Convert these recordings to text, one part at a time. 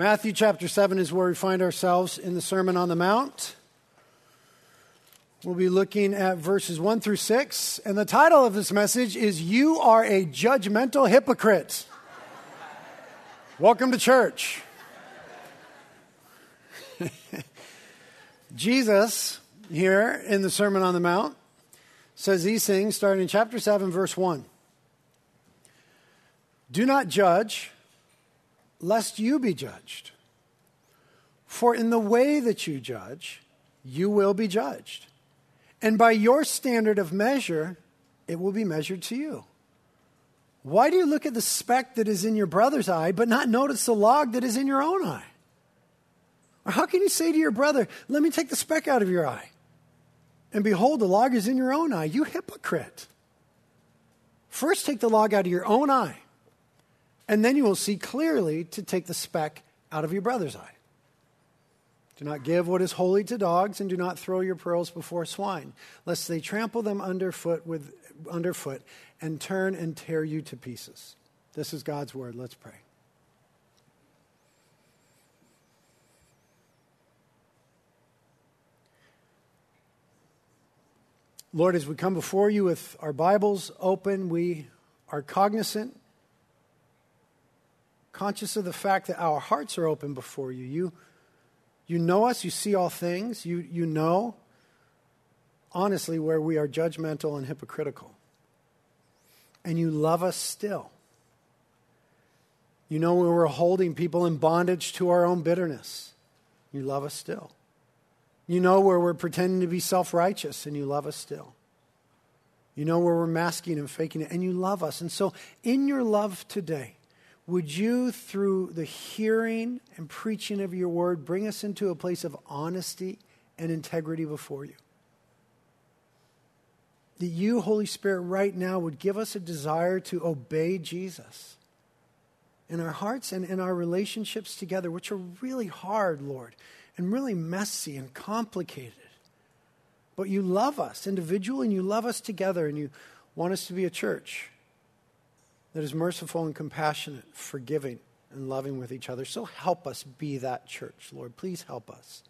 Matthew chapter 7 is where we find ourselves in the Sermon on the Mount. We'll be looking at verses 1 through 6. And the title of this message is You Are a Judgmental Hypocrite. Welcome to church. Jesus, here in the Sermon on the Mount, says these things starting in chapter 7, verse 1. Do not judge, lest you be judged. For in the way that you judge, you will be judged. And by your standard of measure, it will be measured to you. Why do you look at the speck that is in your brother's eye, but not notice the log that is in your own eye? Or how can you say to your brother, Let me take the speck out of your eye? And behold, the log is in your own eye. You hypocrite. First, take the log out of your own eye, and then you will see clearly to take the speck out of your brother's eye. Do not give what is holy to dogs, and do not throw your pearls before swine, lest they trample them underfoot with underfoot and turn and tear you to pieces. This is God's word. Let's pray. Lord, as we come before you with our Bibles open, we are cognizant, conscious of the fact that our hearts are open before you. You you know us, you see all things, you, you know, honestly, where we are judgmental and hypocritical. And you love us still. You know where we're holding people in bondage to our own bitterness. You love us still. You know where we're pretending to be self righteous, and you love us still. You know where we're masking and faking it, and you love us. And so, in your love today, would you, through the hearing and preaching of your word, bring us into a place of honesty and integrity before you? That you, Holy Spirit, right now would give us a desire to obey Jesus in our hearts and in our relationships together, which are really hard, Lord, and really messy and complicated. But you love us individually and you love us together, and you want us to be a church that is merciful and compassionate, forgiving and loving with each other. So help us be that church, Lord. Please help us.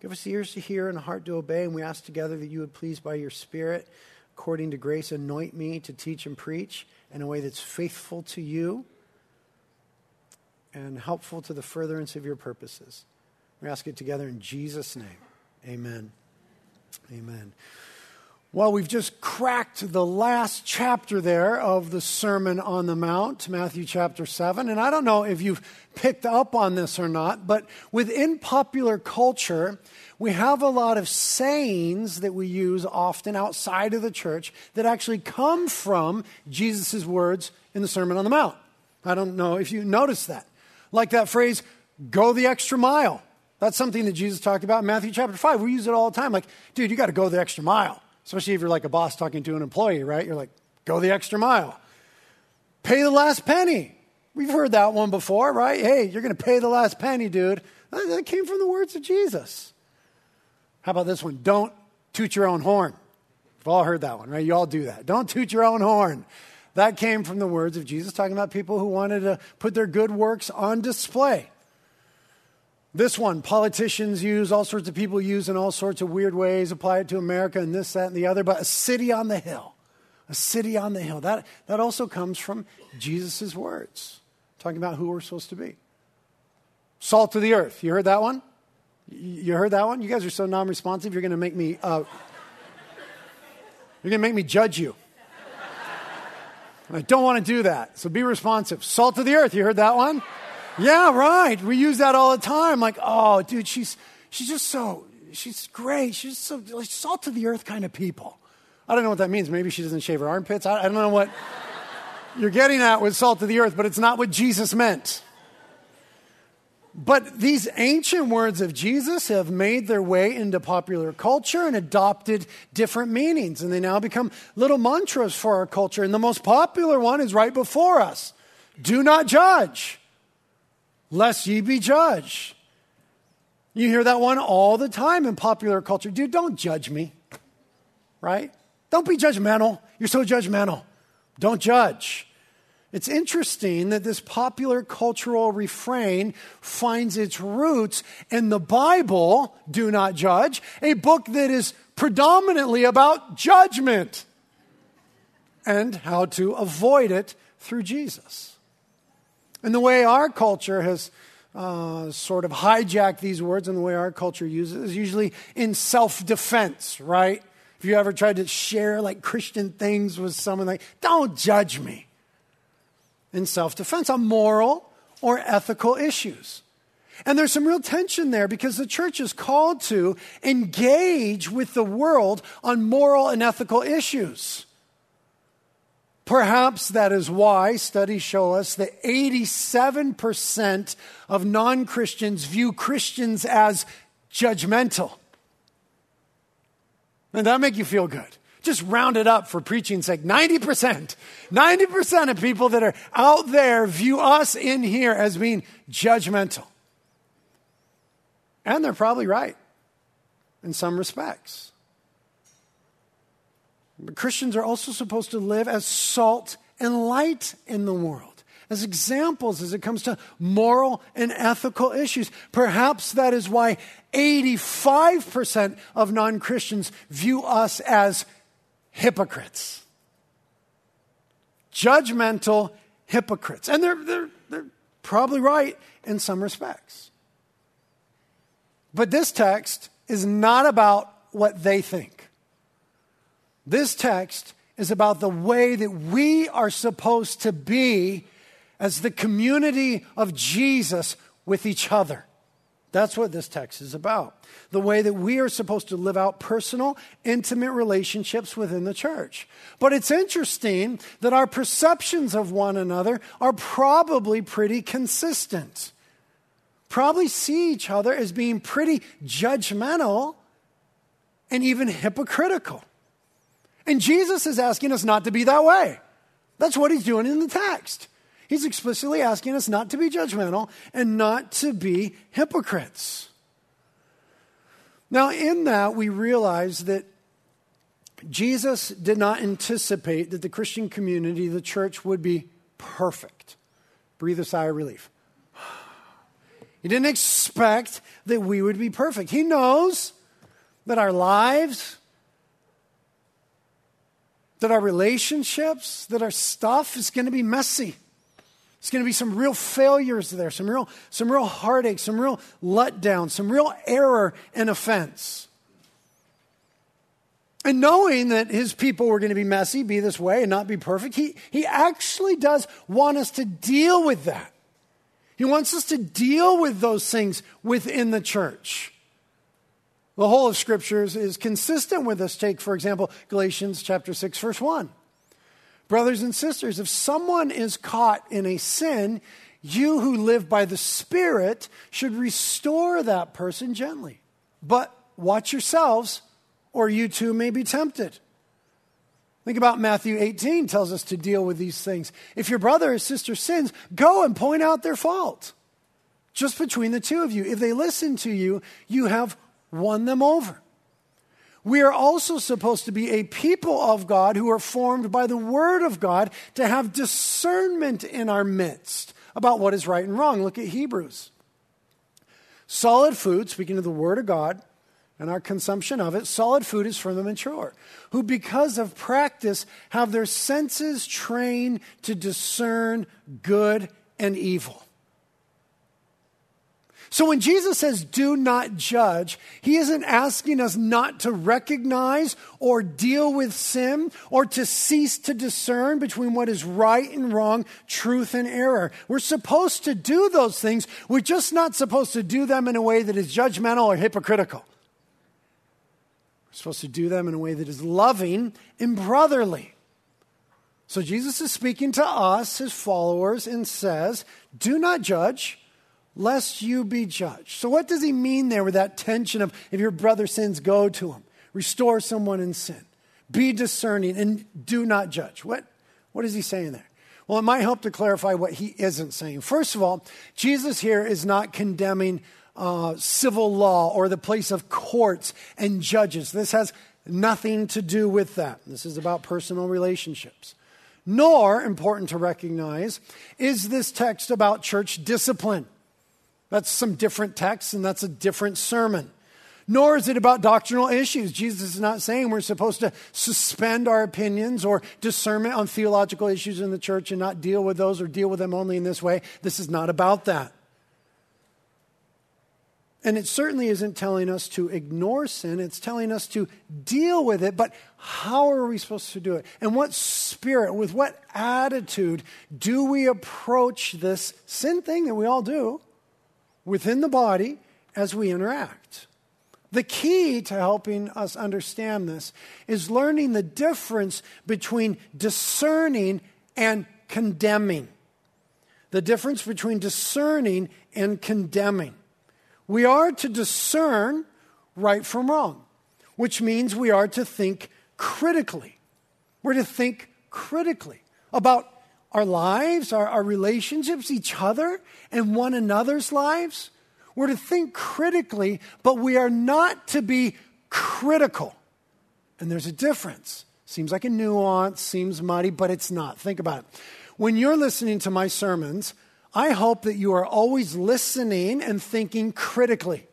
Give us ears to hear and a heart to obey, and we ask together that you would please, by your Spirit, according to grace, anoint me to teach and preach in a way that's faithful to you and helpful to the furtherance of your purposes. We ask it together in Jesus' name. Amen. Amen. Well, we've just cracked the last chapter there of the Sermon on the Mount, Matthew chapter 7. And I don't know if you've picked up on this or not, but within popular culture, we have a lot of sayings that we use often outside of the church that actually come from Jesus' words in the Sermon on the Mount. I don't know if you noticed that. Like that phrase, go the extra mile. That's something that Jesus talked about in Matthew chapter 5. We use it all the time. Like, dude, you got to go the extra mile especially if you're like a boss talking to an employee, right? You're like, go the extra mile. Pay the last penny. We've heard that one before, right? Hey, you're going to pay the last penny, dude. That came from the words of Jesus. How about this one? Don't toot your own horn. We've all heard that one, right? You all do that. Don't toot your own horn. That came from the words of Jesus, talking about people who wanted to put their good works on display. This one, politicians use, all sorts of people use in all sorts of weird ways, apply it to America and this, that, and the other, but a city on the hill. A city on the hill. That, that also comes from Jesus' words, talking about who we're supposed to be. Salt of the earth. You heard that one? You heard that one? You guys are so non responsive, you're going to make me. Uh, you're going to make me judge you. I don't want to do that, so be responsive. Salt of the earth. You heard that one? Yeah, right. We use that all the time. Like, oh, dude, she's she's just so she's great. She's so like salt of the earth kind of people. I don't know what that means. Maybe she doesn't shave her armpits. I, I don't know what you're getting at with salt of the earth, but it's not what Jesus meant. But these ancient words of Jesus have made their way into popular culture and adopted different meanings. And they now become little mantras for our culture. And the most popular one is right before us do not judge lest ye be judged. You hear that one all the time in popular culture. Dude, don't judge me, right? Don't be judgmental. You're so judgmental. Don't judge. It's interesting that this popular cultural refrain finds its roots in the Bible, Do Not Judge, a book that is predominantly about judgment and how to avoid it through Jesus. And the way our culture has uh, sort of hijacked these words and the way our culture uses is usually in self defense, right? If you ever tried to share like Christian things with someone, like, don't judge me. In self defense on moral or ethical issues. And there's some real tension there because the church is called to engage with the world on moral and ethical issues. Perhaps that is why studies show us that 87% of non Christians view Christians as judgmental. And that make you feel good. Just round it up for preaching's sake. 90%. 90% of people that are out there view us in here as being judgmental. And they're probably right in some respects. But Christians are also supposed to live as salt and light in the world, as examples as it comes to moral and ethical issues. Perhaps that is why 85% of non Christians view us as hypocrites. Judgmental hypocrites. And they're, they're, they're probably right in some respects. But this text is not about what they think. This text is about the way that we are supposed to be as the community of Jesus with each other. That's what this text is about. The way that we are supposed to live out personal, intimate relationships within the church. But it's interesting that our perceptions of one another are probably pretty consistent. Probably see each other as being pretty judgmental and even hypocritical. And Jesus is asking us not to be that way. That's what he's doing in the text. He's explicitly asking us not to be judgmental and not to be hypocrites. Now, in that, we realize that Jesus did not anticipate that the Christian community, the church, would be perfect. Breathe a sigh of relief. He didn't expect that we would be perfect. He knows that our lives, that our relationships, that our stuff is going to be messy. It's going to be some real failures there, some real, some real heartache, some real letdown, some real error and offense. And knowing that his people were going to be messy, be this way, and not be perfect, he, he actually does want us to deal with that. He wants us to deal with those things within the church. The whole of Scriptures is consistent with this. Take, for example, Galatians chapter 6, verse 1. Brothers and sisters, if someone is caught in a sin, you who live by the Spirit should restore that person gently. But watch yourselves, or you too may be tempted. Think about Matthew 18 tells us to deal with these things. If your brother or sister sins, go and point out their fault. Just between the two of you. If they listen to you, you have won them over. We are also supposed to be a people of God who are formed by the Word of God to have discernment in our midst about what is right and wrong. Look at Hebrews. Solid food, speaking of the Word of God and our consumption of it, solid food is for the mature, who because of practice have their senses trained to discern good and evil. So when Jesus says, do not judge, he isn't asking us not to recognize or deal with sin or to cease to discern between what is right and wrong, truth and error. We're supposed to do those things. We're just not supposed to do them in a way that is judgmental or hypocritical. We're supposed to do them in a way that is loving and brotherly. So Jesus is speaking to us, his followers, and says, do not judge lest you be judged. So, what does he mean there with that tension of if your brother sins, go to him, restore someone in sin, be discerning, and do not judge? What, what is he saying there? Well, it might help to clarify what he isn't saying. First of all, Jesus here is not condemning uh, civil law or the place of courts and judges. This has nothing to do with that. This is about personal relationships. Nor, important to recognize, is this text about church discipline. That's some different text, and that's a different sermon. Nor is it about doctrinal issues. Jesus is not saying we're supposed to suspend our opinions or discernment on theological issues in the church and not deal with those or deal with them only in this way. This is not about that. And it certainly isn't telling us to ignore sin, it's telling us to deal with it. But how are we supposed to do it? And what spirit, with what attitude do we approach this sin thing that we all do within the body as we interact? The key to helping us understand this is learning the difference between discerning and condemning. The difference between discerning and condemning. We are to discern right from wrong, which means we are to think critically. We're to think critically about our lives, our, our relationships, each other, and one another's lives. We're to think critically, but we are not to be critical. And there's a difference. Seems like a nuance, seems muddy, but it's not. Think about it. When you're listening to my sermons, I hope that you are always listening and thinking critically.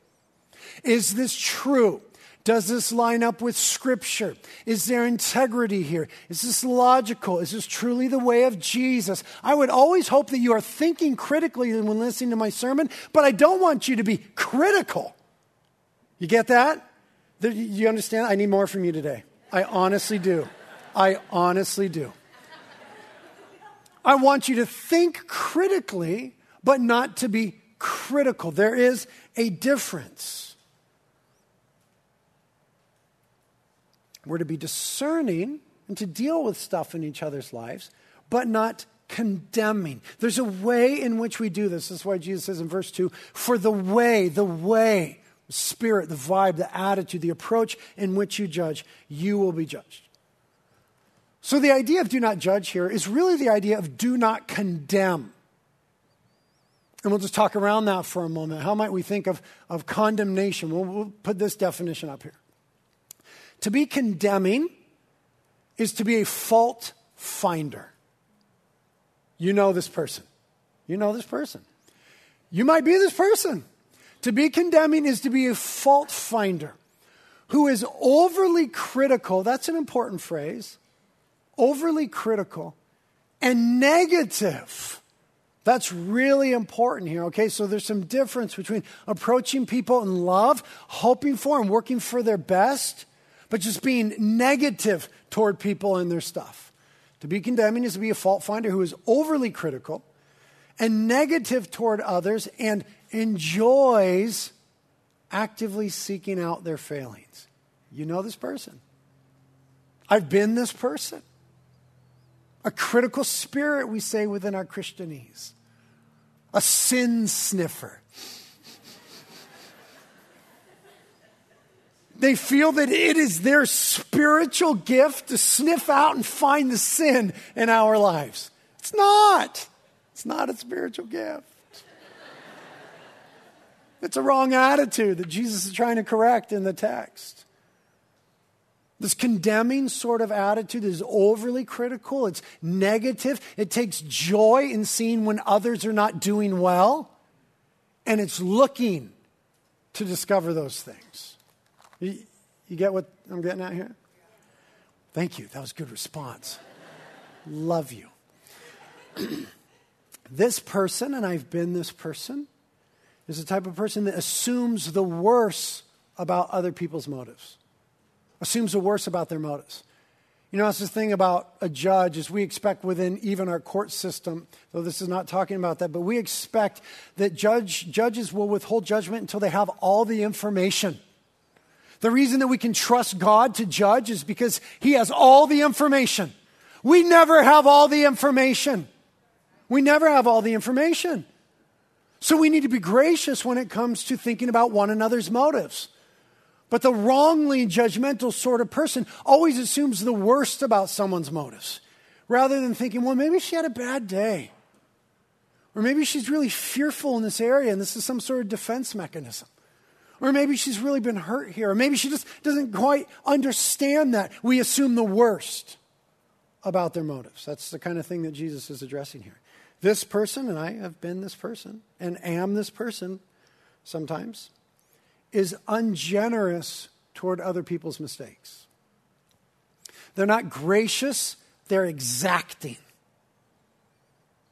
Is this true? Does this line up with Scripture? Is there integrity here? Is this logical? Is this truly the way of Jesus? I would always hope that you are thinking critically when listening to my sermon, but I don't want you to be critical. You get that? You understand? I need more from you today. I honestly do. I honestly do. I want you to think critically, but not to be critical. There is a difference. We're to be discerning and to deal with stuff in each other's lives, but not condemning. There's a way in which we do this. This is why Jesus says in verse 2 For the way, the way, the spirit, the vibe, the attitude, the approach in which you judge, you will be judged. So the idea of do not judge here is really the idea of do not condemn. And we'll just talk around that for a moment. How might we think of, of condemnation? We'll, we'll put this definition up here. To be condemning is to be a fault finder. You know this person. You know this person. You might be this person. To be condemning is to be a fault finder who is overly critical. That's an important phrase overly critical, and negative. That's really important here, okay? So there's some difference between approaching people in love, hoping for and working for their best, but just being negative toward people and their stuff. To be condemning is to be a fault finder who is overly critical and negative toward others and enjoys actively seeking out their failings. You know this person. I've been this person a critical spirit, we say within our Christianese, a sin sniffer. They feel that it is their spiritual gift to sniff out and find the sin in our lives. It's not. It's not a spiritual gift. It's a wrong attitude that Jesus is trying to correct in the text. This condemning sort of attitude is overly critical, it's negative, it takes joy in seeing when others are not doing well, and it's looking to discover those things. You, you get what I'm getting at here? Thank you. That was a good response. Love you. this person, and I've been this person, is the type of person that assumes the worst about other people's motives assumes the worst about their motives. You know, that's the thing about a judge is we expect within even our court system, though this is not talking about that, but we expect that judge, judges will withhold judgment until they have all the information. The reason that we can trust God to judge is because He has all the information. We never have all the information. We never have all the information. So we need to be gracious when it comes to thinking about one another's motives. But the wrongly judgmental sort of person always assumes the worst about someone's motives rather than thinking, well, maybe she had a bad day. Or maybe she's really fearful in this area and this is some sort of defense mechanism. Or maybe she's really been hurt here. Or maybe she just doesn't quite understand that. We assume the worst about their motives. That's the kind of thing that Jesus is addressing here. This person, and I have been this person and am this person sometimes, is ungenerous toward other people's mistakes. They're not gracious, they're exacting.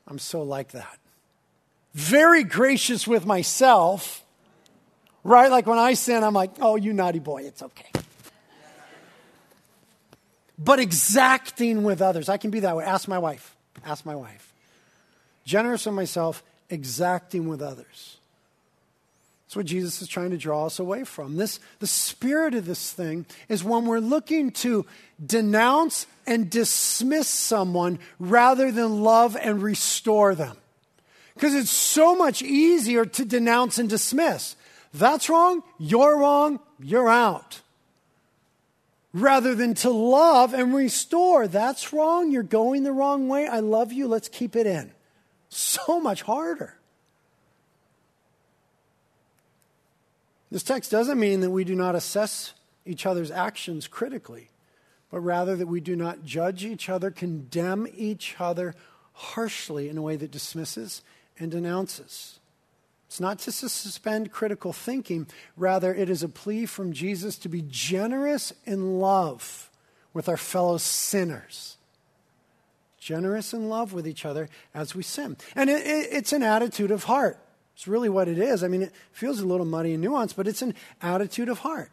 I'm so like that. Very gracious with myself, right? Like when I sin, I'm like, oh, you naughty boy, it's okay. But exacting with others. I can be that way. Ask my wife. Ask my wife. Generous with myself, exacting with others. That's what Jesus is trying to draw us away from. This, the spirit of this thing is when we're looking to denounce and dismiss someone rather than love and restore them. Because it's so much easier to denounce and dismiss. That's wrong, you're wrong, you're out. Rather than to love and restore. That's wrong, you're going the wrong way, I love you, let's keep it in. So much harder. This text doesn't mean that we do not assess each other's actions critically, but rather that we do not judge each other, condemn each other harshly in a way that dismisses and denounces. It's not to suspend critical thinking, rather, it is a plea from Jesus to be generous in love with our fellow sinners. Generous in love with each other as we sin. And it, it, it's an attitude of heart. It's really what it is. I mean, it feels a little muddy and nuanced, but it's an attitude of heart.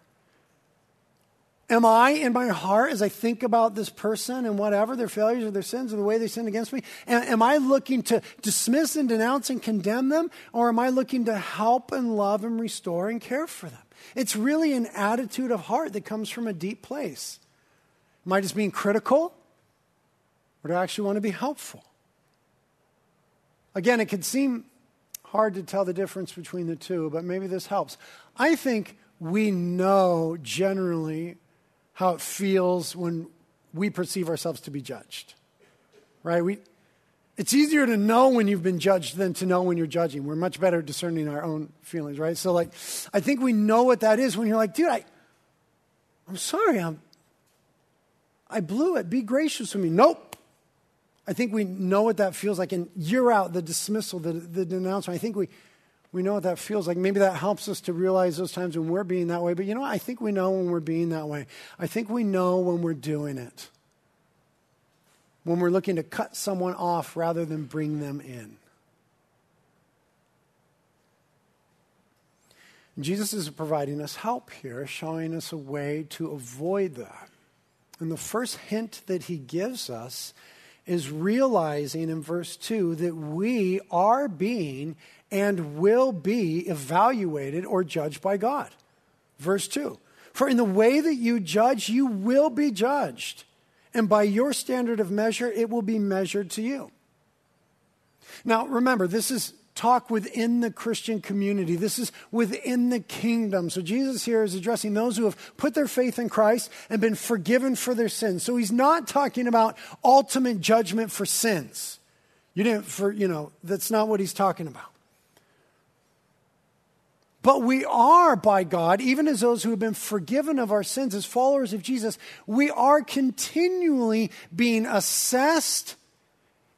Am I in my heart as I think about this person and whatever, their failures or their sins or the way they sin against me? Am, am I looking to dismiss and denounce and condemn them? Or am I looking to help and love and restore and care for them? It's really an attitude of heart that comes from a deep place. Am I just being critical? Or do I actually want to be helpful? Again, it could seem hard to tell the difference between the two, but maybe this helps. I think we know generally how it feels when we perceive ourselves to be judged. Right? We, it's easier to know when you've been judged than to know when you're judging. We're much better discerning our own feelings, right? So, like, I think we know what that is when you're like, dude, I, I'm sorry, I'm, I blew it. Be gracious with me. Nope. I think we know what that feels like. And you're out, the dismissal, the, the denouncement. I think we, we know what that feels like. Maybe that helps us to realize those times when we're being that way. But you know what? I think we know when we're being that way. I think we know when we're doing it. When we're looking to cut someone off rather than bring them in. Jesus is providing us help here, showing us a way to avoid that. And the first hint that he gives us is realizing in verse 2 that we are being and will be evaluated or judged by God. Verse 2 For in the way that you judge, you will be judged, and by your standard of measure, it will be measured to you. Now, remember, this is talk within the Christian community. This is within the kingdom. So Jesus here is addressing those who have put their faith in Christ and been forgiven for their sins. So he's not talking about ultimate judgment for sins. You didn't for, you know, that's not what he's talking about. But we are by God, even as those who have been forgiven of our sins as followers of Jesus, we are continually being assessed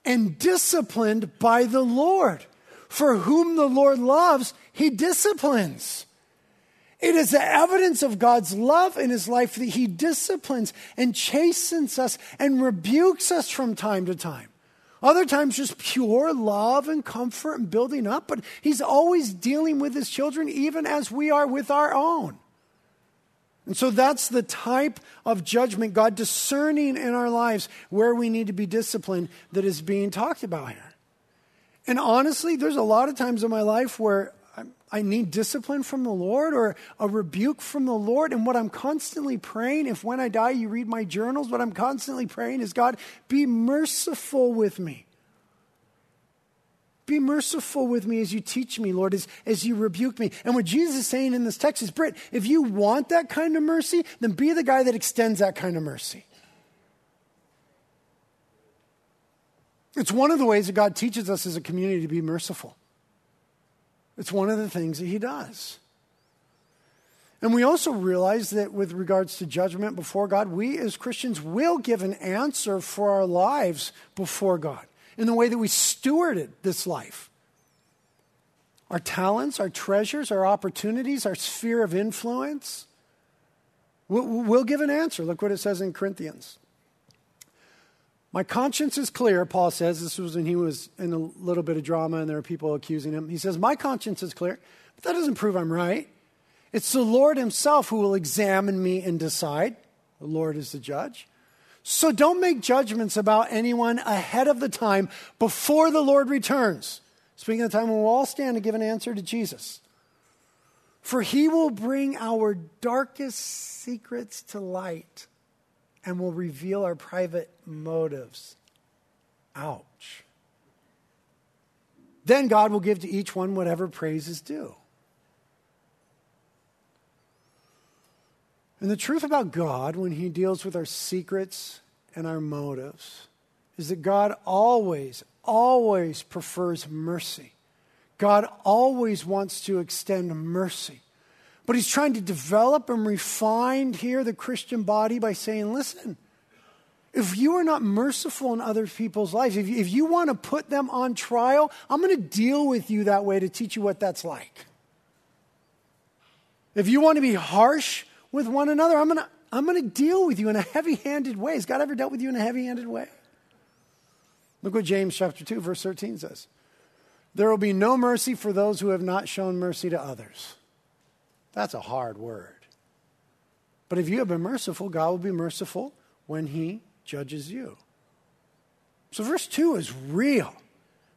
and disciplined by the Lord. For whom the Lord loves, he disciplines. It is the evidence of God's love in his life that he disciplines and chastens us and rebukes us from time to time. Other times, just pure love and comfort and building up, but he's always dealing with his children, even as we are with our own. And so that's the type of judgment, God discerning in our lives where we need to be disciplined, that is being talked about here. And honestly, there's a lot of times in my life where I need discipline from the Lord or a rebuke from the Lord. And what I'm constantly praying, if when I die you read my journals, what I'm constantly praying is God, be merciful with me. Be merciful with me as you teach me, Lord, as, as you rebuke me. And what Jesus is saying in this text is, Britt, if you want that kind of mercy, then be the guy that extends that kind of mercy. It's one of the ways that God teaches us as a community to be merciful. It's one of the things that He does. And we also realize that with regards to judgment before God, we as Christians will give an answer for our lives before God in the way that we stewarded this life. Our talents, our treasures, our opportunities, our sphere of influence. We'll, give an answer. Look what it says in Corinthians. My conscience is clear, Paul says. This was when he was in a little bit of drama and there were people accusing him. He says, My conscience is clear, but that doesn't prove I'm right. It's the Lord Himself who will examine me and decide. The Lord is the judge. So don't make judgments about anyone ahead of the time before the Lord returns. Speaking of the time when we'll all stand to give an answer to Jesus. For he will bring our darkest secrets to light and will reveal our private motives. Ouch. Then God will give to each one whatever praise is due. And the truth about God, when He deals with our secrets and our motives, is that God always, always prefers mercy. God always wants to extend mercy. But He's trying to develop and refine here the Christian body by saying, listen, if you are not merciful in other people's lives, if you, if you want to put them on trial, I'm going to deal with you that way to teach you what that's like. If you want to be harsh with one another. I'm going to I'm going to deal with you in a heavy handed way. Has God ever dealt with you in a heavy handed way? Look what James chapter 2, verse 13 says. There will be no mercy for those who have not shown mercy to others. That's a hard word. But if you have been merciful, God will be merciful when he judges you. So, verse 2 is real.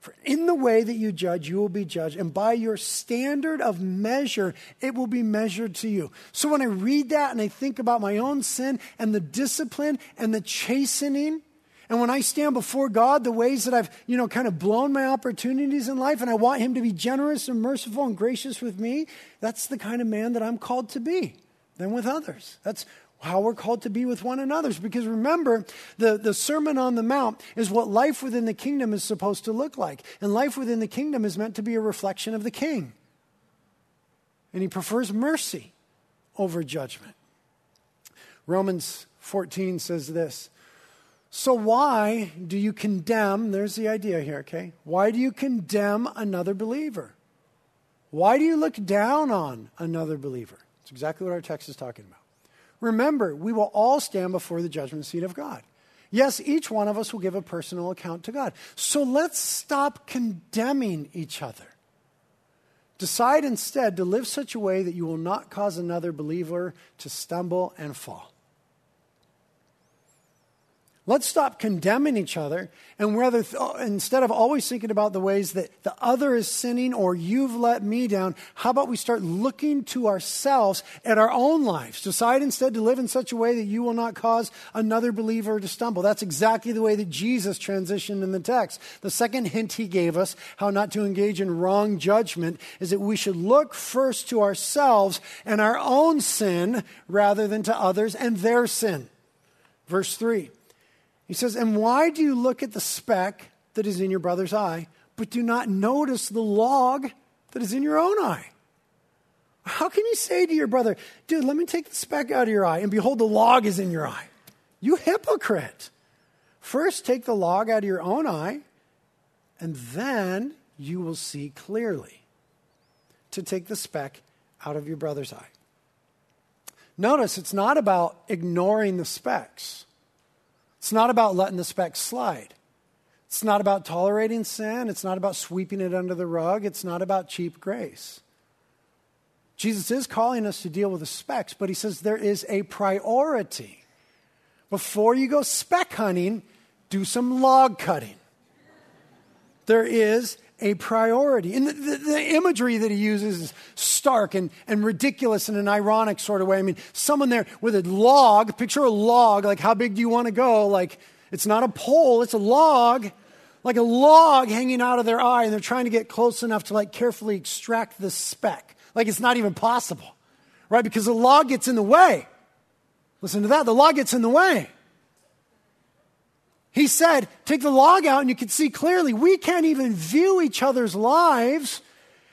For in the way that you judge, you will be judged, and by your standard of measure, it will be measured to you. So when I read that and I think about my own sin and the discipline and the chastening, and when I stand before God, the ways that I've, you know, kind of blown my opportunities in life, and I want Him to be generous and merciful and gracious with me, that's the kind of man that I'm called to be, than with others. That's how we're called to be with one another. Because remember, the, the Sermon on the Mount is what life within the kingdom is supposed to look like. And life within the kingdom is meant to be a reflection of the king. And he prefers mercy over judgment. Romans 14 says this. So, why do you condemn? There's the idea here, okay? Why do you condemn another believer? Why do you look down on another believer? It's exactly what our text is talking about. Remember, we will all stand before the judgment seat of God. Yes, each one of us will give a personal account to God. So let's stop condemning each other. Decide instead to live such a way that you will not cause another believer to stumble and fall. Let's stop condemning each other and rather, th- uh, instead of always thinking about the ways that the other is sinning or you've let me down, how about we start looking to ourselves at our own lives? Decide instead to live in such a way that you will not cause another believer to stumble. That's exactly the way that Jesus transitioned in the text. The second hint he gave us, how not to engage in wrong judgment, is that we should look first to ourselves and our own sin rather than to others and their sin. Verse 3. He says, And why do you look at the speck that is in your brother's eye, but do not notice the log that is in your own eye? How can you say to your brother, Dude, let me take the speck out of your eye, and behold, the log is in your eye? You hypocrite. First, take the log out of your own eye, and then you will see clearly to take the speck out of your brother's eye. Notice it's not about ignoring the specks. It's not about letting the specks slide. It's not about tolerating sin. It's not about sweeping it under the rug. It's not about cheap grace. Jesus is calling us to deal with the specks, but he says there is a priority. Before you go speck hunting, do some log cutting. There is a priority. And the, the, the, imagery that he uses is stark and, and ridiculous in an ironic sort of way. I mean, someone there with a log, picture a log, like how big do you want to go? Like, it's not a pole, it's a log, like a log hanging out of their eye, and they're trying to get close enough to like carefully extract the speck. Like it's not even possible, right? Because the log gets in the way. Listen to that, the log gets in the way. He said, take the log out and you can see clearly. We can't even view each other's lives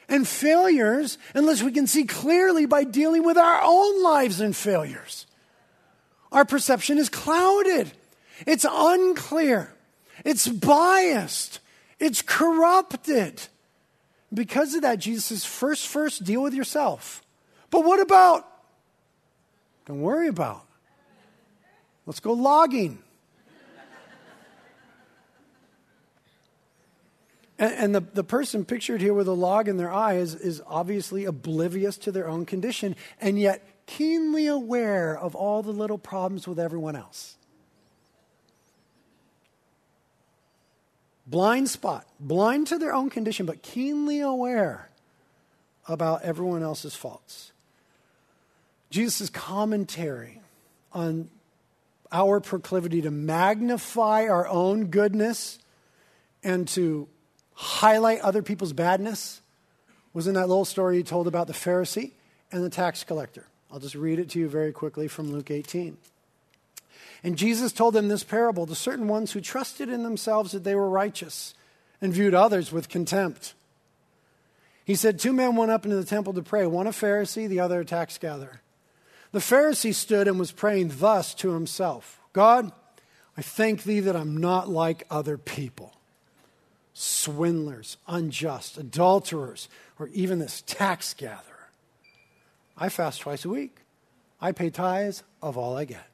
and failures unless we can see clearly by dealing with our own lives and failures. Our perception is clouded, it's unclear, it's biased, it's corrupted. Because of that, Jesus says, first, first, deal with yourself. But what about? Don't worry about. Let's go logging. And, and, the, the person pictured here with a log in their eye is, is obviously oblivious to their own condition and yet keenly aware of all the little problems with everyone else. Blind spot, blind to their own condition, but keenly aware about everyone else's faults. Jesus' commentary on our proclivity to magnify our own goodness and to highlight other people's badness was in that little story he told about the Pharisee and the tax collector. I'll just read it to you very quickly from Luke 18. And Jesus told them this parable to certain ones who trusted in themselves that they were righteous and viewed others with contempt. He said, Two men went up into the temple to pray, one a Pharisee, the other a tax gatherer. The Pharisee stood and was praying thus to himself God, I thank thee that I'm not like other people swindlers, unjust, adulterers, or even this tax gatherer. I fast twice a week. I pay tithes of all I get.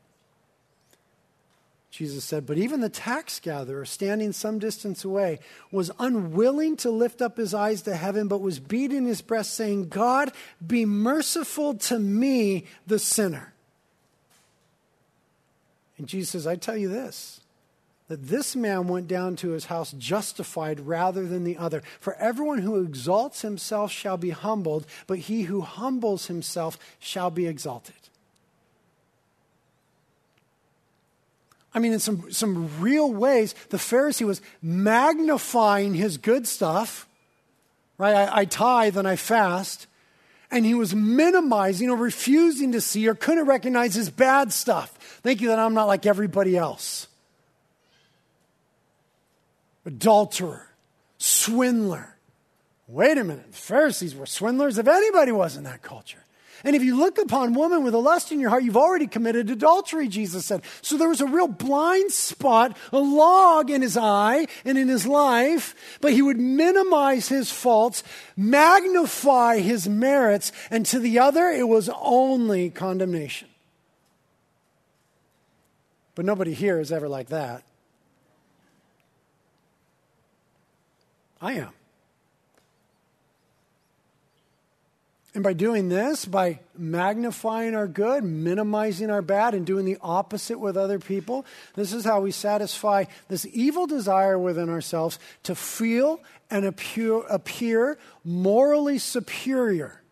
Jesus said, But even the tax gatherer, standing some distance away, was unwilling to lift up his eyes to heaven, but was beating his breast, saying, God, be merciful to me, the sinner. And Jesus says, I tell you this that this man went down to his house justified rather than the other. For everyone who exalts himself shall be humbled, but he who humbles himself shall be exalted. I mean, in some, some real ways, the Pharisee was magnifying his good stuff, right? I, I tithe and I fast. And he was minimizing or refusing to see or couldn't recognize his bad stuff. Thank you that I'm not like everybody else adulterer, swindler. Wait a minute, the Pharisees were swindlers if anybody was in that culture. And if you look upon woman with a lust in your heart, you've already committed adultery, Jesus said. So there was a real blind spot, a log in his eye and in his life, but he would minimize his faults, magnify his merits, and to the other, it was only condemnation. But nobody here is ever like that. I am. And by doing this, by magnifying our good, minimizing our bad, and doing the opposite with other people, this is how we satisfy this evil desire within ourselves to feel and appear, morally superior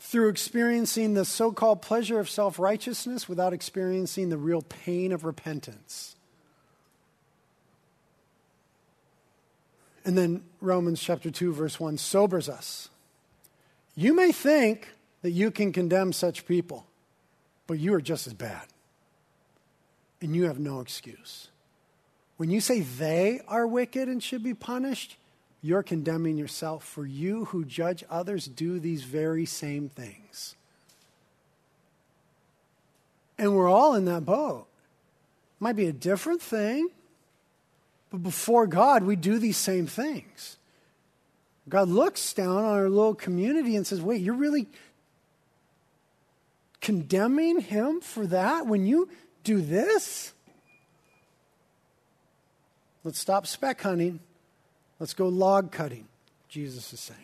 through experiencing the so called pleasure of self righteousness without experiencing the real pain of repentance. And then Romans chapter 2, verse 1 sobers us. You may think that you can condemn such people, but you are just as bad. And you have no excuse. When you say they are wicked and should be punished, you're condemning yourself, for you who judge others do these very same things. And we're all in that boat. Might be a different thing, but before God, we do these same things. God looks down on our little community and says, Wait, you're really condemning him for that when you do this? Let's stop speck hunting. Let's go log cutting, Jesus is saying.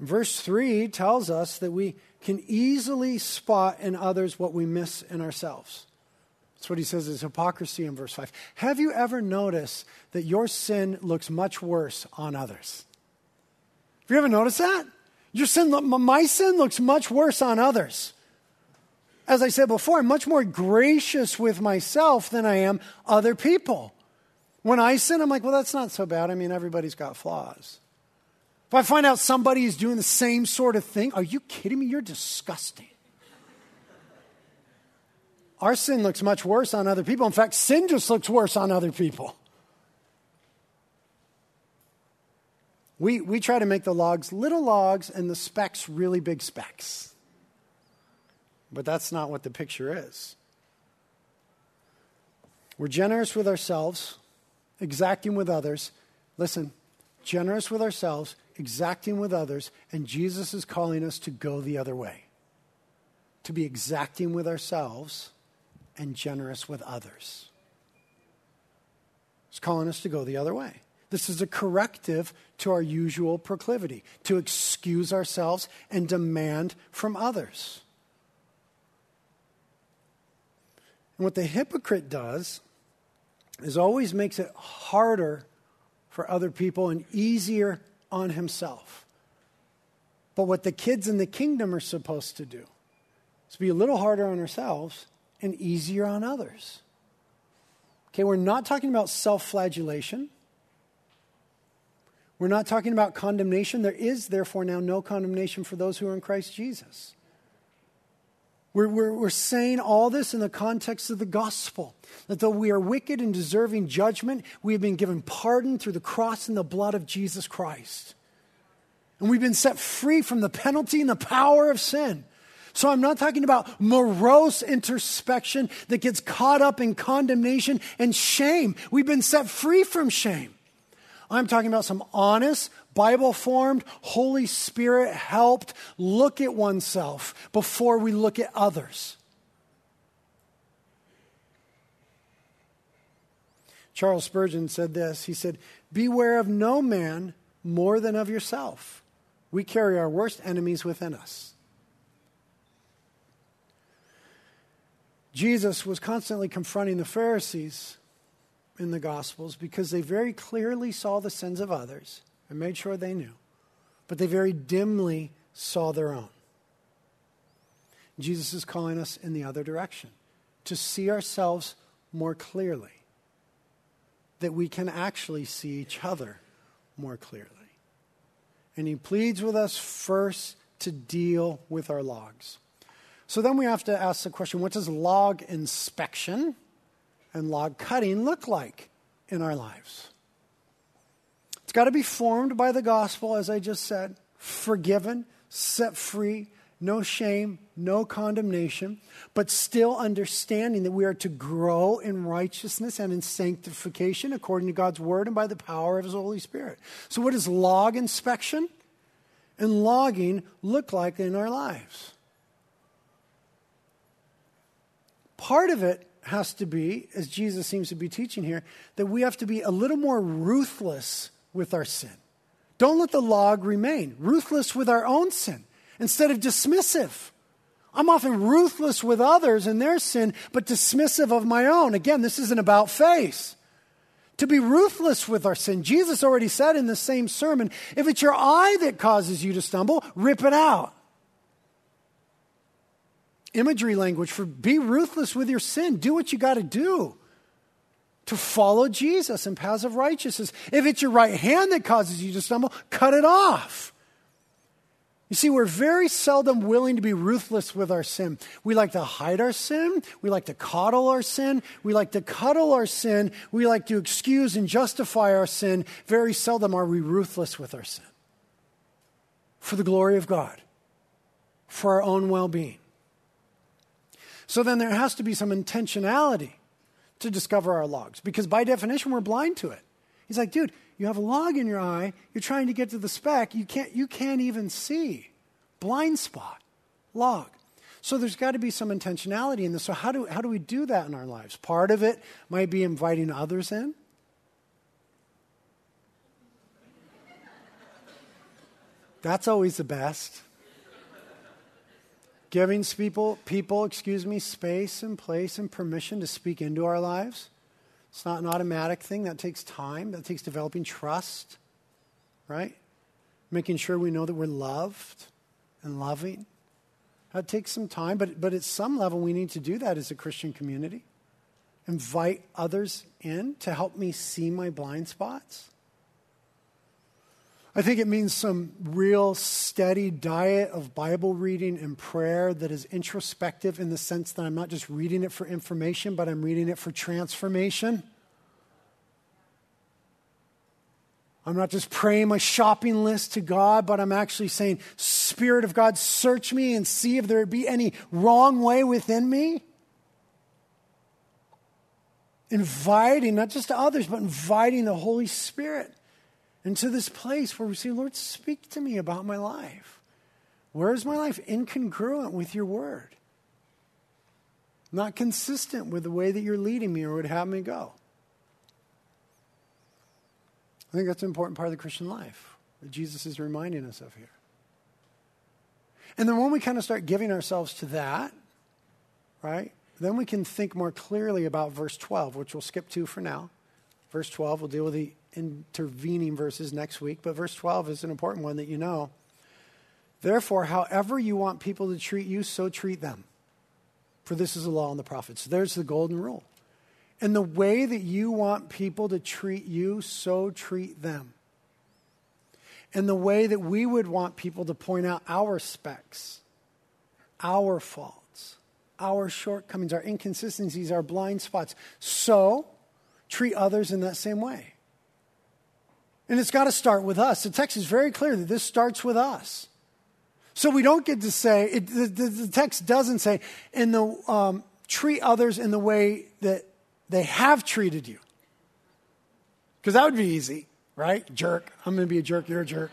Verse 3 tells us that we can easily spot in others what we miss in ourselves. That's what he says is hypocrisy in verse 5. Have you ever noticed that your sin looks much worse on others? Have you ever noticed that? Your sin, my sin looks much worse on others. As I said before, I'm much more gracious with myself than I am other people. When I sin, I'm like, well, that's not so bad. I mean, everybody's got flaws. If I find out somebody is doing the same sort of thing, are you kidding me? You're disgusting. Our sin looks much worse on other people. In fact, sin just looks worse on other people. We, we try to make the logs little logs and the specks really big specks. But that's not what the picture is. We're generous with ourselves, exacting with others. Listen, generous with ourselves, exacting with others, and Jesus is calling us to go the other way. To be exacting with ourselves and generous with others. It's calling us to go the other way. This is a corrective to our usual proclivity to excuse ourselves and demand from others. And what the hypocrite does is always makes it harder for other people and easier on himself. But what the kids in the kingdom are supposed to do is be a little harder on ourselves and easier on others. Okay, we're not talking about self flagellation. We're not talking about condemnation. There is, therefore, now no condemnation for those who are in Christ Jesus. We're, we're, we're saying all this in the context of the gospel that though we are wicked and deserving judgment, we have been given pardon through the cross and the blood of Jesus Christ. And we've been set free from the penalty and the power of sin. So I'm not talking about morose introspection that gets caught up in condemnation and shame. We've been set free from shame. I'm talking about some honest, Bible formed, Holy Spirit helped look at oneself before we look at others. Charles Spurgeon said this He said, Beware of no man more than of yourself. We carry our worst enemies within us. Jesus was constantly confronting the Pharisees in the Gospels because they very clearly saw the sins of others and made sure they knew, but they very dimly saw their own. Jesus is calling us in the other direction to see ourselves more clearly, that we can actually see each other more clearly. And he pleads with us first to deal with our logs. So then we have to ask the question what does log inspection and log cutting look like in our lives? It's got to be formed by the gospel, as I just said, forgiven, set free, no shame, no condemnation, but still understanding that we are to grow in righteousness and in sanctification according to God's word and by the power of his Holy Spirit. So, what does log inspection and logging look like in our lives? Part of it has to be, as Jesus seems to be teaching here, that we have to be a little more ruthless with our sin. Don't let the log remain. Ruthless with our own sin instead of dismissive. I'm often ruthless with others and their sin, but dismissive of my own. Again, this isn't about face. To be ruthless with our sin. Jesus already said in the same sermon if it's your eye that causes you to stumble, rip it out imagery language for be ruthless with your sin. Do what you got to do to follow Jesus in paths of righteousness. If it's your right hand that causes you to stumble, cut it off. You see, we're very seldom willing to be ruthless with our sin. We like to hide our sin. We like to coddle our sin. We like to cuddle our sin. We like to excuse and justify our sin. Very seldom are we ruthless with our sin. For the glory of God, for our own well being. So then there has to be some intentionality to discover our logs because by definition we're blind to it. He's like, dude, you have a log in your eye, you're trying to get to the speck, you can't, you can't even see. Blind spot, log. So there's got to be some intentionality in this. So how do, how do we do that in our lives? Part of it might be inviting others in. That's always the best giving people, people, excuse me, space and place and permission to speak into our lives. It's not an automatic thing. That takes time. That takes developing trust, right? Making sure we know that we're loved and loving. That takes some time, but, but at some level, we need to do that as a Christian community. Invite others in to help me see my blind spots. I think it means some real steady diet of Bible reading and prayer that is introspective in the sense that I'm not just reading it for information, but I'm reading it for transformation. I'm not just praying my shopping list to God, but I'm actually saying, Spirit of God, search me and see if there be any wrong way within me. Inviting, not just to others, but inviting the Holy Spirit into this place where we say, Lord, speak to me about my life. Where is my life incongruent with your word? Not consistent with the way that you're leading me or would have me go. I think that's an important part of the Christian life that Jesus is reminding us of here. And then when we kind of start giving ourselves to that, right, then we can think more clearly about verse 12, which we'll skip to for now. Verse 12, we'll deal with the intervening verses next week, but verse 12 is an important one that you know. Therefore, however you want people to treat you, so treat them. For this is the law and the prophets. There's the golden rule. And the way that you want people to treat you, so treat them. And the way that we would want people to point out our specks, our faults, our shortcomings, our inconsistencies, our blind spots. So treat others in that same way. And it's got to start with us. The text is very clear that this starts with us. So we don't get to say, it, the, the, the, text doesn't say, in the, um, treat others in the way that they have treated you. Because that would be easy, right? Jerk. I'm going to be a jerk. You're a jerk.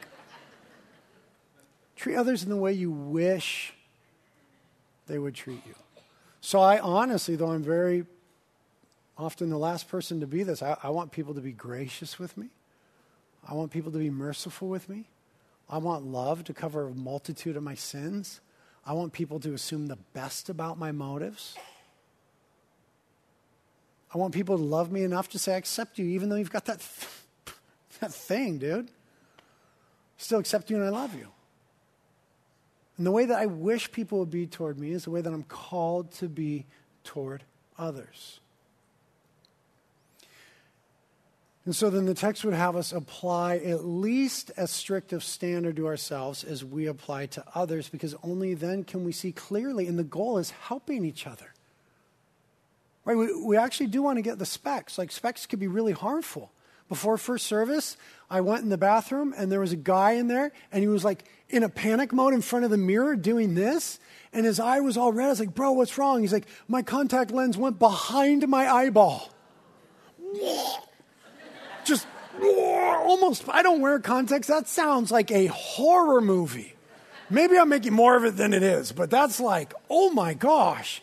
Treat others in the way you wish they would treat you. So I honestly, though I'm very often the last person to be this, I, I want people to be gracious with me. I want people to be merciful with me. I want love to cover a multitude of my sins. I want people to assume the best about my motives. I want people to love me enough to say, I accept you, even though you've got that, th- that thing, dude. Still accept you and I love you. And the way that I wish people would be toward me is the way that I'm called to be toward others. And so then the text would have us apply at least as strict of a standard to ourselves as we apply to others, because only then can we see clearly. And the goal is helping each other. Right? We, we actually do want to get the specks. Like, specks could be really harmful. Before first service, I went in the bathroom and there was a guy in there and he was like in a panic mode in front of the mirror doing this. And his eye was all red. I was like, bro, what's wrong? He's like, my contact lens went behind my eyeball. Just almost, I don't wear contacts. That sounds like a horror movie. Maybe I'm making more of it than it is, but that's like, oh my gosh.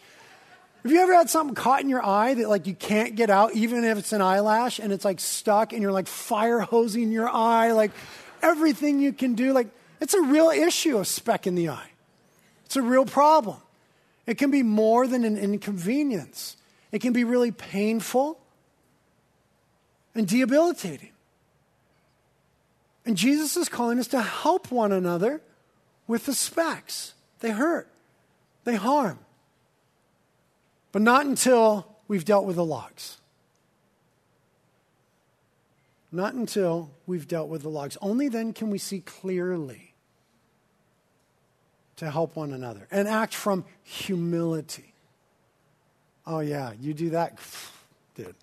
Have you ever had something caught in your eye that like you can't get out, even if it's an eyelash, and it's like stuck, and you're like fire hosing your eye, like everything you can do, like it's a real issue, a speck in the eye. It's a real problem. It can be more than an inconvenience. It can be really painful and debilitating. And Jesus is calling us to help one another with the specks. They hurt, they harm but not until we've dealt with the logs. Not until we've dealt with the logs. Only then can we see clearly to help one another and act from humility. Oh, yeah, you do that, dude.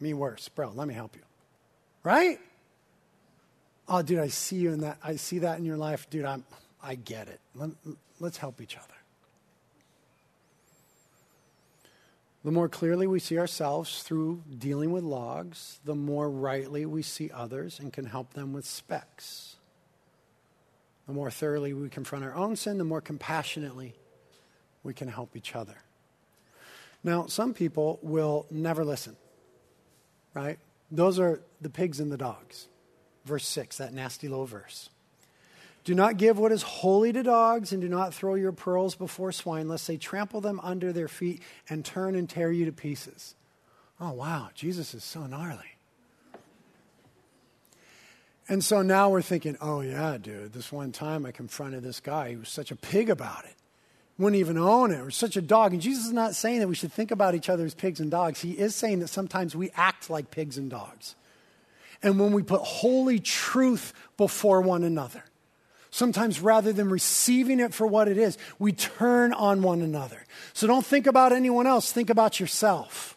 Me worse. Bro, let me help you. Right? Oh, dude, I see you in that. I see that in your life. Dude, I'm, I get it. Let, let's help each other. The more clearly we see ourselves through dealing with logs, the more rightly we see others and can help them with specks. The more thoroughly we confront our own sin, the more compassionately we can help each other. Now, some people will never listen, right? Those are the pigs and the dogs. Verse 6, that nasty little verse. Do not give what is holy to dogs, and do not throw your pearls before swine, lest they trample them under their feet and turn and tear you to pieces. Oh, wow, Jesus is so gnarly. And so now we're thinking, oh, yeah, dude, this one time I confronted this guy. He was such a pig about it. Wouldn't even own it. Or such a dog. And Jesus is not saying that we should think about each other as pigs and dogs. He is saying that sometimes we act like pigs and dogs. And when we put holy truth before one another, Sometimes rather than receiving it for what it is, we turn on one another. So don't think about anyone else, think about yourself.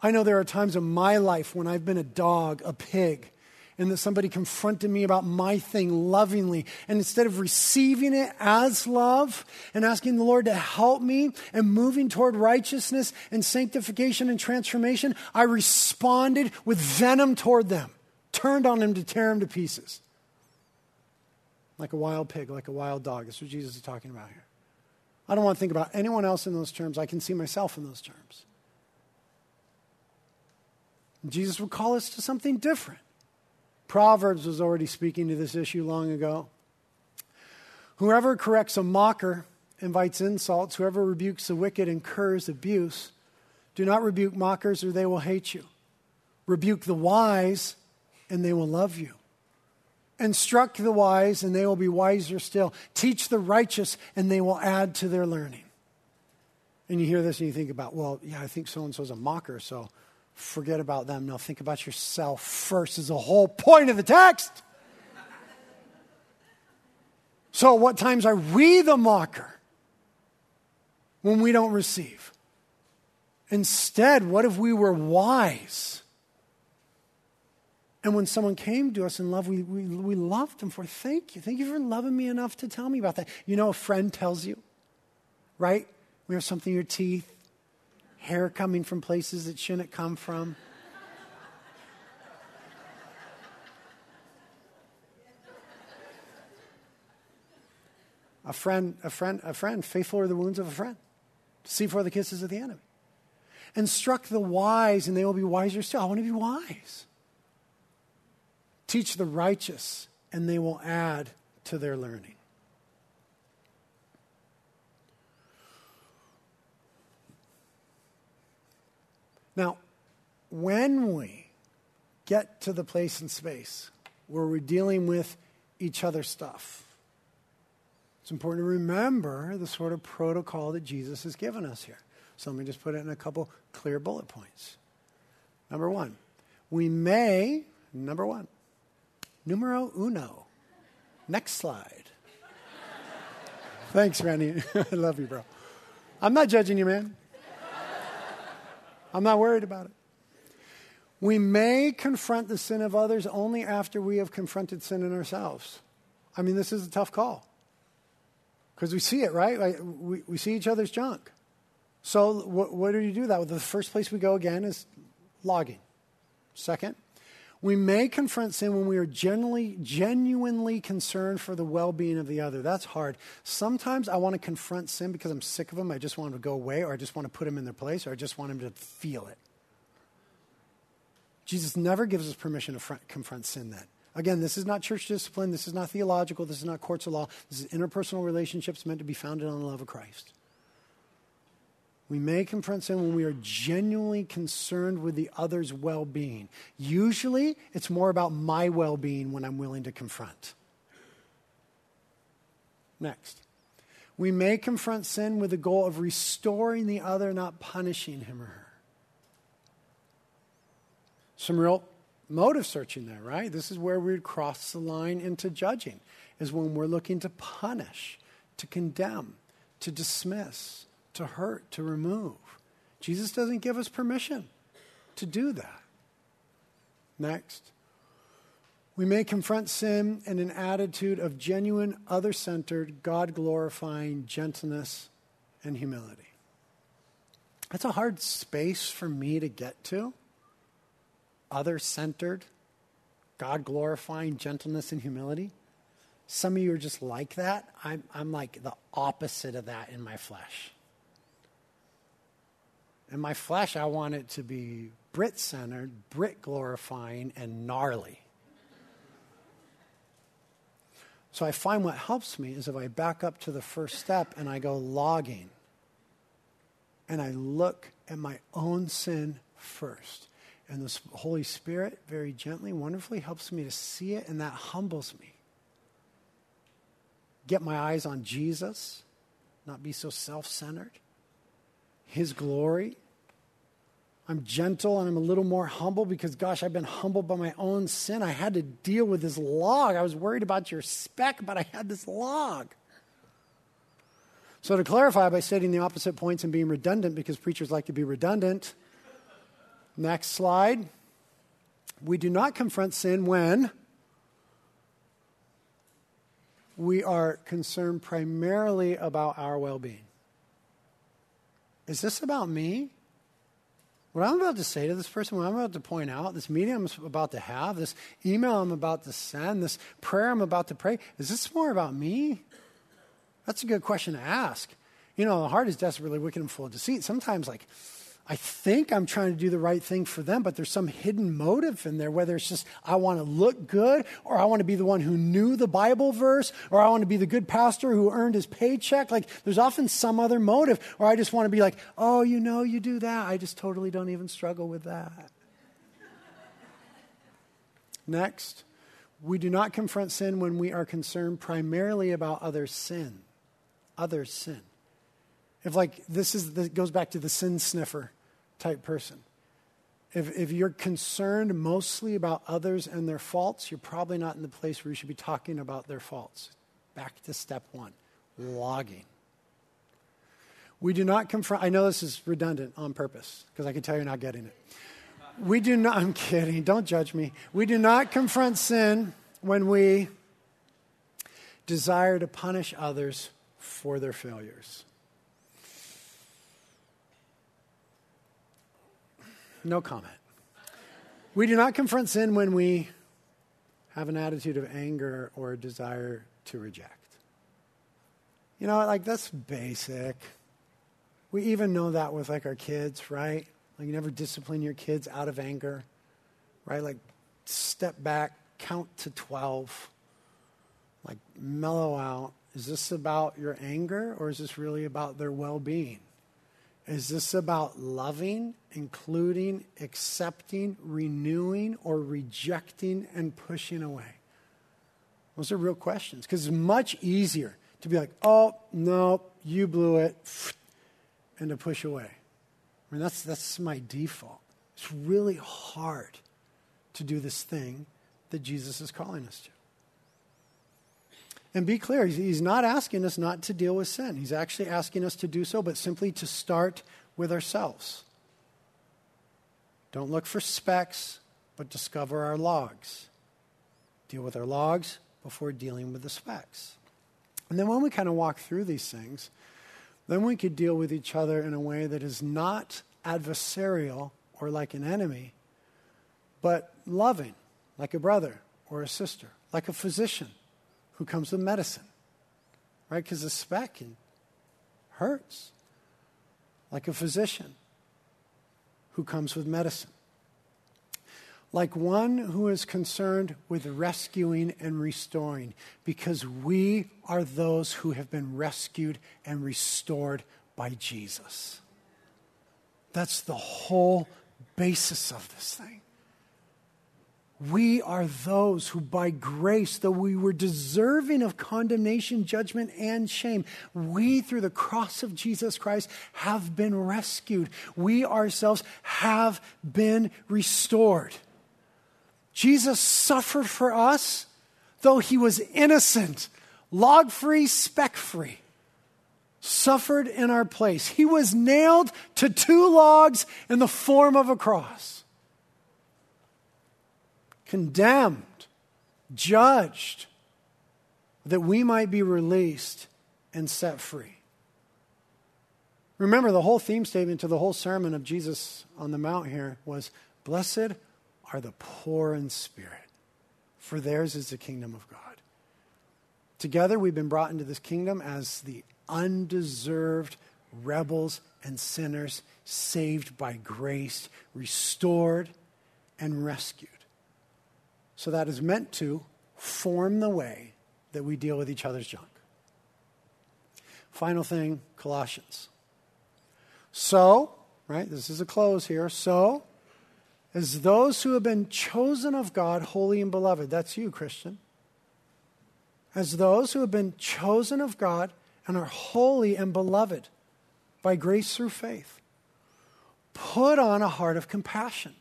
I know there are times in my life when I've been a dog, a pig, and that somebody confronted me about my thing lovingly. And instead of receiving it as love and asking the Lord to help me and moving toward righteousness and sanctification and transformation, I responded with venom toward them, turned on them to tear them to pieces. Like a wild pig, like a wild dog. That's what Jesus is talking about here. I don't want to think about anyone else in those terms. I can see myself in those terms. Jesus would call us to something different. Proverbs was already speaking to this issue long ago. Whoever corrects a mocker invites insults. Whoever rebukes the wicked incurs abuse. Do not rebuke mockers, or they will hate you. Rebuke the wise, and they will love you. Instruct the wise, and they will be wiser still. Teach the righteous, and they will add to their learning. And you hear this and you think about, well, yeah, I think so and so is a mocker, so forget about them. No, think about yourself first, is the whole point of the text. So, what times are we the mocker when we don't receive? Instead, what if we were wise? And when someone came to us in love, we, we, we loved them for thank you. Thank you for loving me enough to tell me about that. You know, a friend tells you, right? We have something in your teeth, hair coming from places it shouldn't come from. a friend, a friend, a friend, faithful are the wounds of a friend. See for the kisses of the enemy. Instruct the wise, and they will be wiser still. I want to be wise. Teach the righteous, and they will add to their learning. Now, when we get to the place and space where we're dealing with each other's stuff, it's important to remember the sort of protocol that Jesus has given us here. So let me just put it in a couple clear bullet points. Number one, we may, number one, numero uno. Next slide. Thanks, Randy. I love you, bro. I'm not judging you, man. I'm not worried about it. We may confront the sin of others only after we have confronted sin in ourselves. I mean, this is a tough call because we see it, right? Like, we, we see each other's junk. So, what, what do you do that? Well, the first place we go again is logging. Second, we may confront sin when we are genuinely, genuinely concerned for the well being of the other. That's hard. Sometimes I want to confront sin because I'm sick of them. I just want them to go away, or I just want to put them in their place, or I just want them to feel it. Jesus never gives us permission to front, confront sin then. Again, this is not church discipline. This is not theological. This is not courts of law. This is interpersonal relationships meant to be founded on the love of Christ. We may confront sin when we are genuinely concerned with the other's well being. Usually, it's more about my well being when I'm willing to confront. Next, we may confront sin with the goal of restoring the other, not punishing him or her. Some real motive searching there, right? This is where we cross the line into judging, is when we're looking to punish, to condemn, to dismiss to hurt, to remove. Jesus doesn't give us permission to do that. Next, we may confront sin in an attitude of genuine, other centered, God glorifying gentleness and humility. That's a hard space for me to get to. Other centered, God glorifying gentleness and humility. Some of you are just like that. I'm, I'm like the opposite of that in my flesh. In my flesh, I want it to be Brit centered, Brit glorifying, and gnarly. So I find what helps me is if I back up to the first step and I go logging and I look at my own sin first. And the Holy Spirit very gently, wonderfully helps me to see it, and that humbles me. Get my eyes on Jesus, not be so self centered. His glory. I'm gentle and I'm a little more humble because, gosh, I've been humbled by my own sin. I had to deal with this log. I was worried about your speck, but I had this log. So, to clarify by stating the opposite points and being redundant, because preachers like to be redundant, next slide. We do not confront sin when we are concerned primarily about our well being. Is this about me? What I'm about to say to this person, what I'm about to point out, this meeting I'm about to have, this email I'm about to send, this prayer I'm about to pray, is this more about me? That's a good question to ask. You know, the heart is desperately wicked and full of deceit. Sometimes, like, I think I'm trying to do the right thing for them, but there's some hidden motive in there, whether it's just I want to look good, or I want to be the one who knew the Bible verse, or I want to be the good pastor who earned his paycheck. Like, there's often some other motive, or I just want to be like, oh, you know, you do that. I just totally don't even struggle with that. Next, we do not confront sin when we are concerned primarily about other sin. Other sin. If, like, this is, this goes back to the sin sniffer type person. If, if you're concerned mostly about others and their faults, you're probably not in the place where you should be talking about their faults. Back to step one logging. We do not confront, I know this is redundant on purpose because I can tell you're not getting it. We do not, I'm kidding, don't judge me. We do not confront sin when we desire to punish others for their failures. No comment. We do not confront sin when we have an attitude of anger or a desire to reject. You know, like that's basic. We even know that with like our kids, right? Like you never discipline your kids out of anger, right? Like step back, count to 12, like mellow out. Is this about your anger or is this really about their well being? Is this about loving, including, accepting, renewing, or rejecting and pushing away? Those are real questions because it's much easier to be like, oh, no, you blew it, and to push away. I mean, that's, that's my default. It's really hard to do this thing that Jesus is calling us to. And be clear, he's not asking us not to deal with sin. He's actually asking us to do so, but simply to start with ourselves. Don't look for specks, but discover our logs. Deal with our logs before dealing with the specks. And then when we kind of walk through these things, then we could deal with each other in a way that is not adversarial or like an enemy, but loving, like a brother or a sister, like a physician who comes with medicine, right? Because the speck hurts, like a physician who comes with medicine, like one who is concerned with rescuing and restoring, because we are those who have been rescued and restored by Jesus. That's the whole basis of this thing. We are those who, by grace, though we were deserving of condemnation, judgment, and shame, we, through the cross of Jesus Christ, have been rescued. We ourselves have been restored. Jesus suffered for us, though he was innocent, log free, speck free. Suffered in our place. He was nailed to two logs in the form of a cross condemned, judged, that we might be released and set free. Remember, the whole theme statement to the whole sermon of Jesus on the Mount here was Blessed are the poor in spirit, for theirs is the kingdom of God. Together, we've been brought into this kingdom as the undeserved rebels and sinners, saved by grace, restored, and rescued. So that is meant to form the way that we deal with each other's junk. Final thing Colossians. So, right, this is a close here. So, as those who have been chosen of God, holy and beloved, that's you, Christian. As those who have been chosen of God and are holy and beloved by grace through faith, put on a heart of compassion,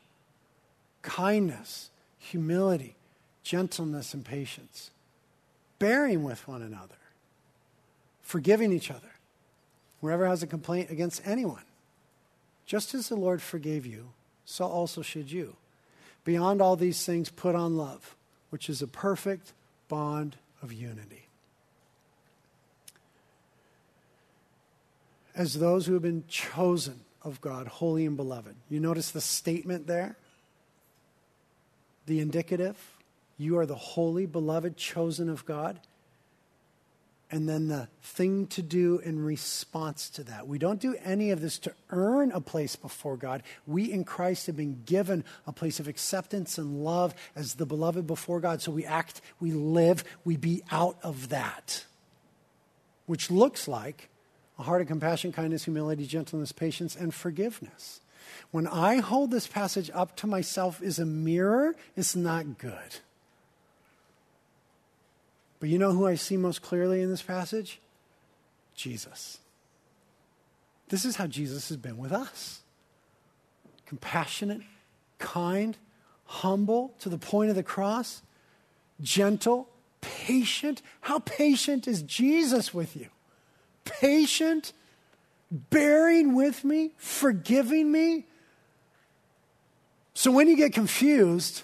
kindness humility, gentleness, and patience, bearing with one another, forgiving each other, whoever has a complaint against anyone. Just as the Lord forgave you, so also should you. Beyond all these things, put on love, which is a perfect bond of unity. As those who have been chosen of God, holy and beloved. You notice the statement there? The indicative. You are the holy, beloved, chosen of God and then the thing to do in response to that. We don't do any of this to earn a place before God. We in Christ have been given a place of acceptance and love as the beloved before God. So we act, we live, we be out of that, which looks like a heart of compassion, kindness, humility, gentleness, patience, and forgiveness. When I hold this passage up to myself as a mirror, it's not good. But you know who I see most clearly in this passage? Jesus. This is how Jesus has been with us compassionate, kind, humble to the point of the cross, gentle, patient. How patient is Jesus with you? Patient, bearing with me, forgiving me. So when you get confused,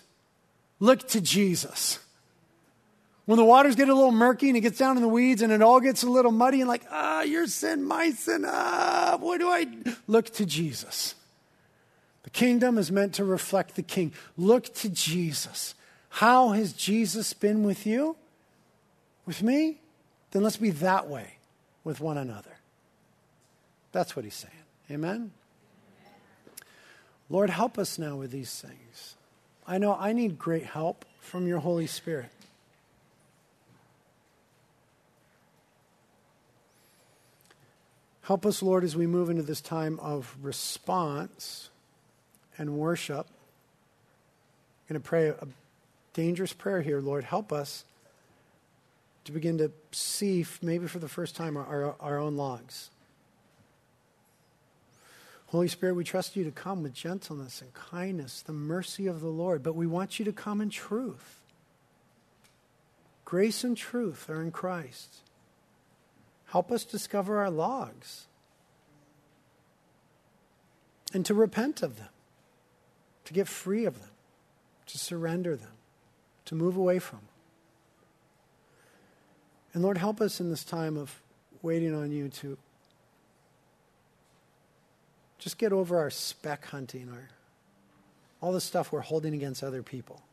look to Jesus. When the waters get a little murky and it gets down in the weeds and it all gets a little muddy and like, ah, your sin, my sin, ah, what do I look to Jesus? The kingdom is meant to reflect the king. Look to Jesus. How has Jesus been with you? With me? Then let's be that way with one another. That's what he's saying. Amen? Lord, help us now with these things. I know I need great help from your Holy Spirit. Help us, Lord, as we move into this time of response and worship. I'm going to pray a dangerous prayer here, Lord. Help us to begin to see, maybe for the first time, our, our, our own logs. Holy Spirit, we trust you to come with gentleness and kindness, the mercy of the Lord, but we want you to come in truth. Grace and truth are in Christ. Help us discover our logs and to repent of them, to get free of them, to surrender them, to move away from them. And Lord, help us in this time of waiting on you to just get over our speck hunting, our, all the stuff we're holding against other people.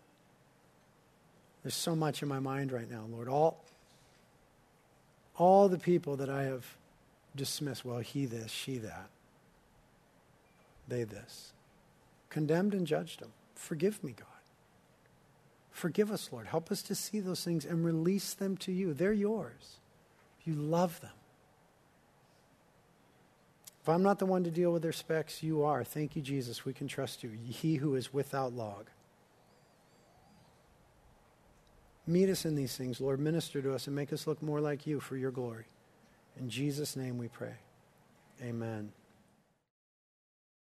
There's so much in my mind right now, Lord. All, all the people that I have dismissed, well, he this, she that, they this, condemned and judged them. Forgive me, God. Forgive us, Lord. Help us to see those things and release them to you. They're yours. You love them. If I'm not the one to deal with their specks, you are. Thank you, Jesus. We can trust you. He who is without log. Meet us in these things, Lord. Minister to us and make us look more like you for your glory. In Jesus' name we pray. Amen.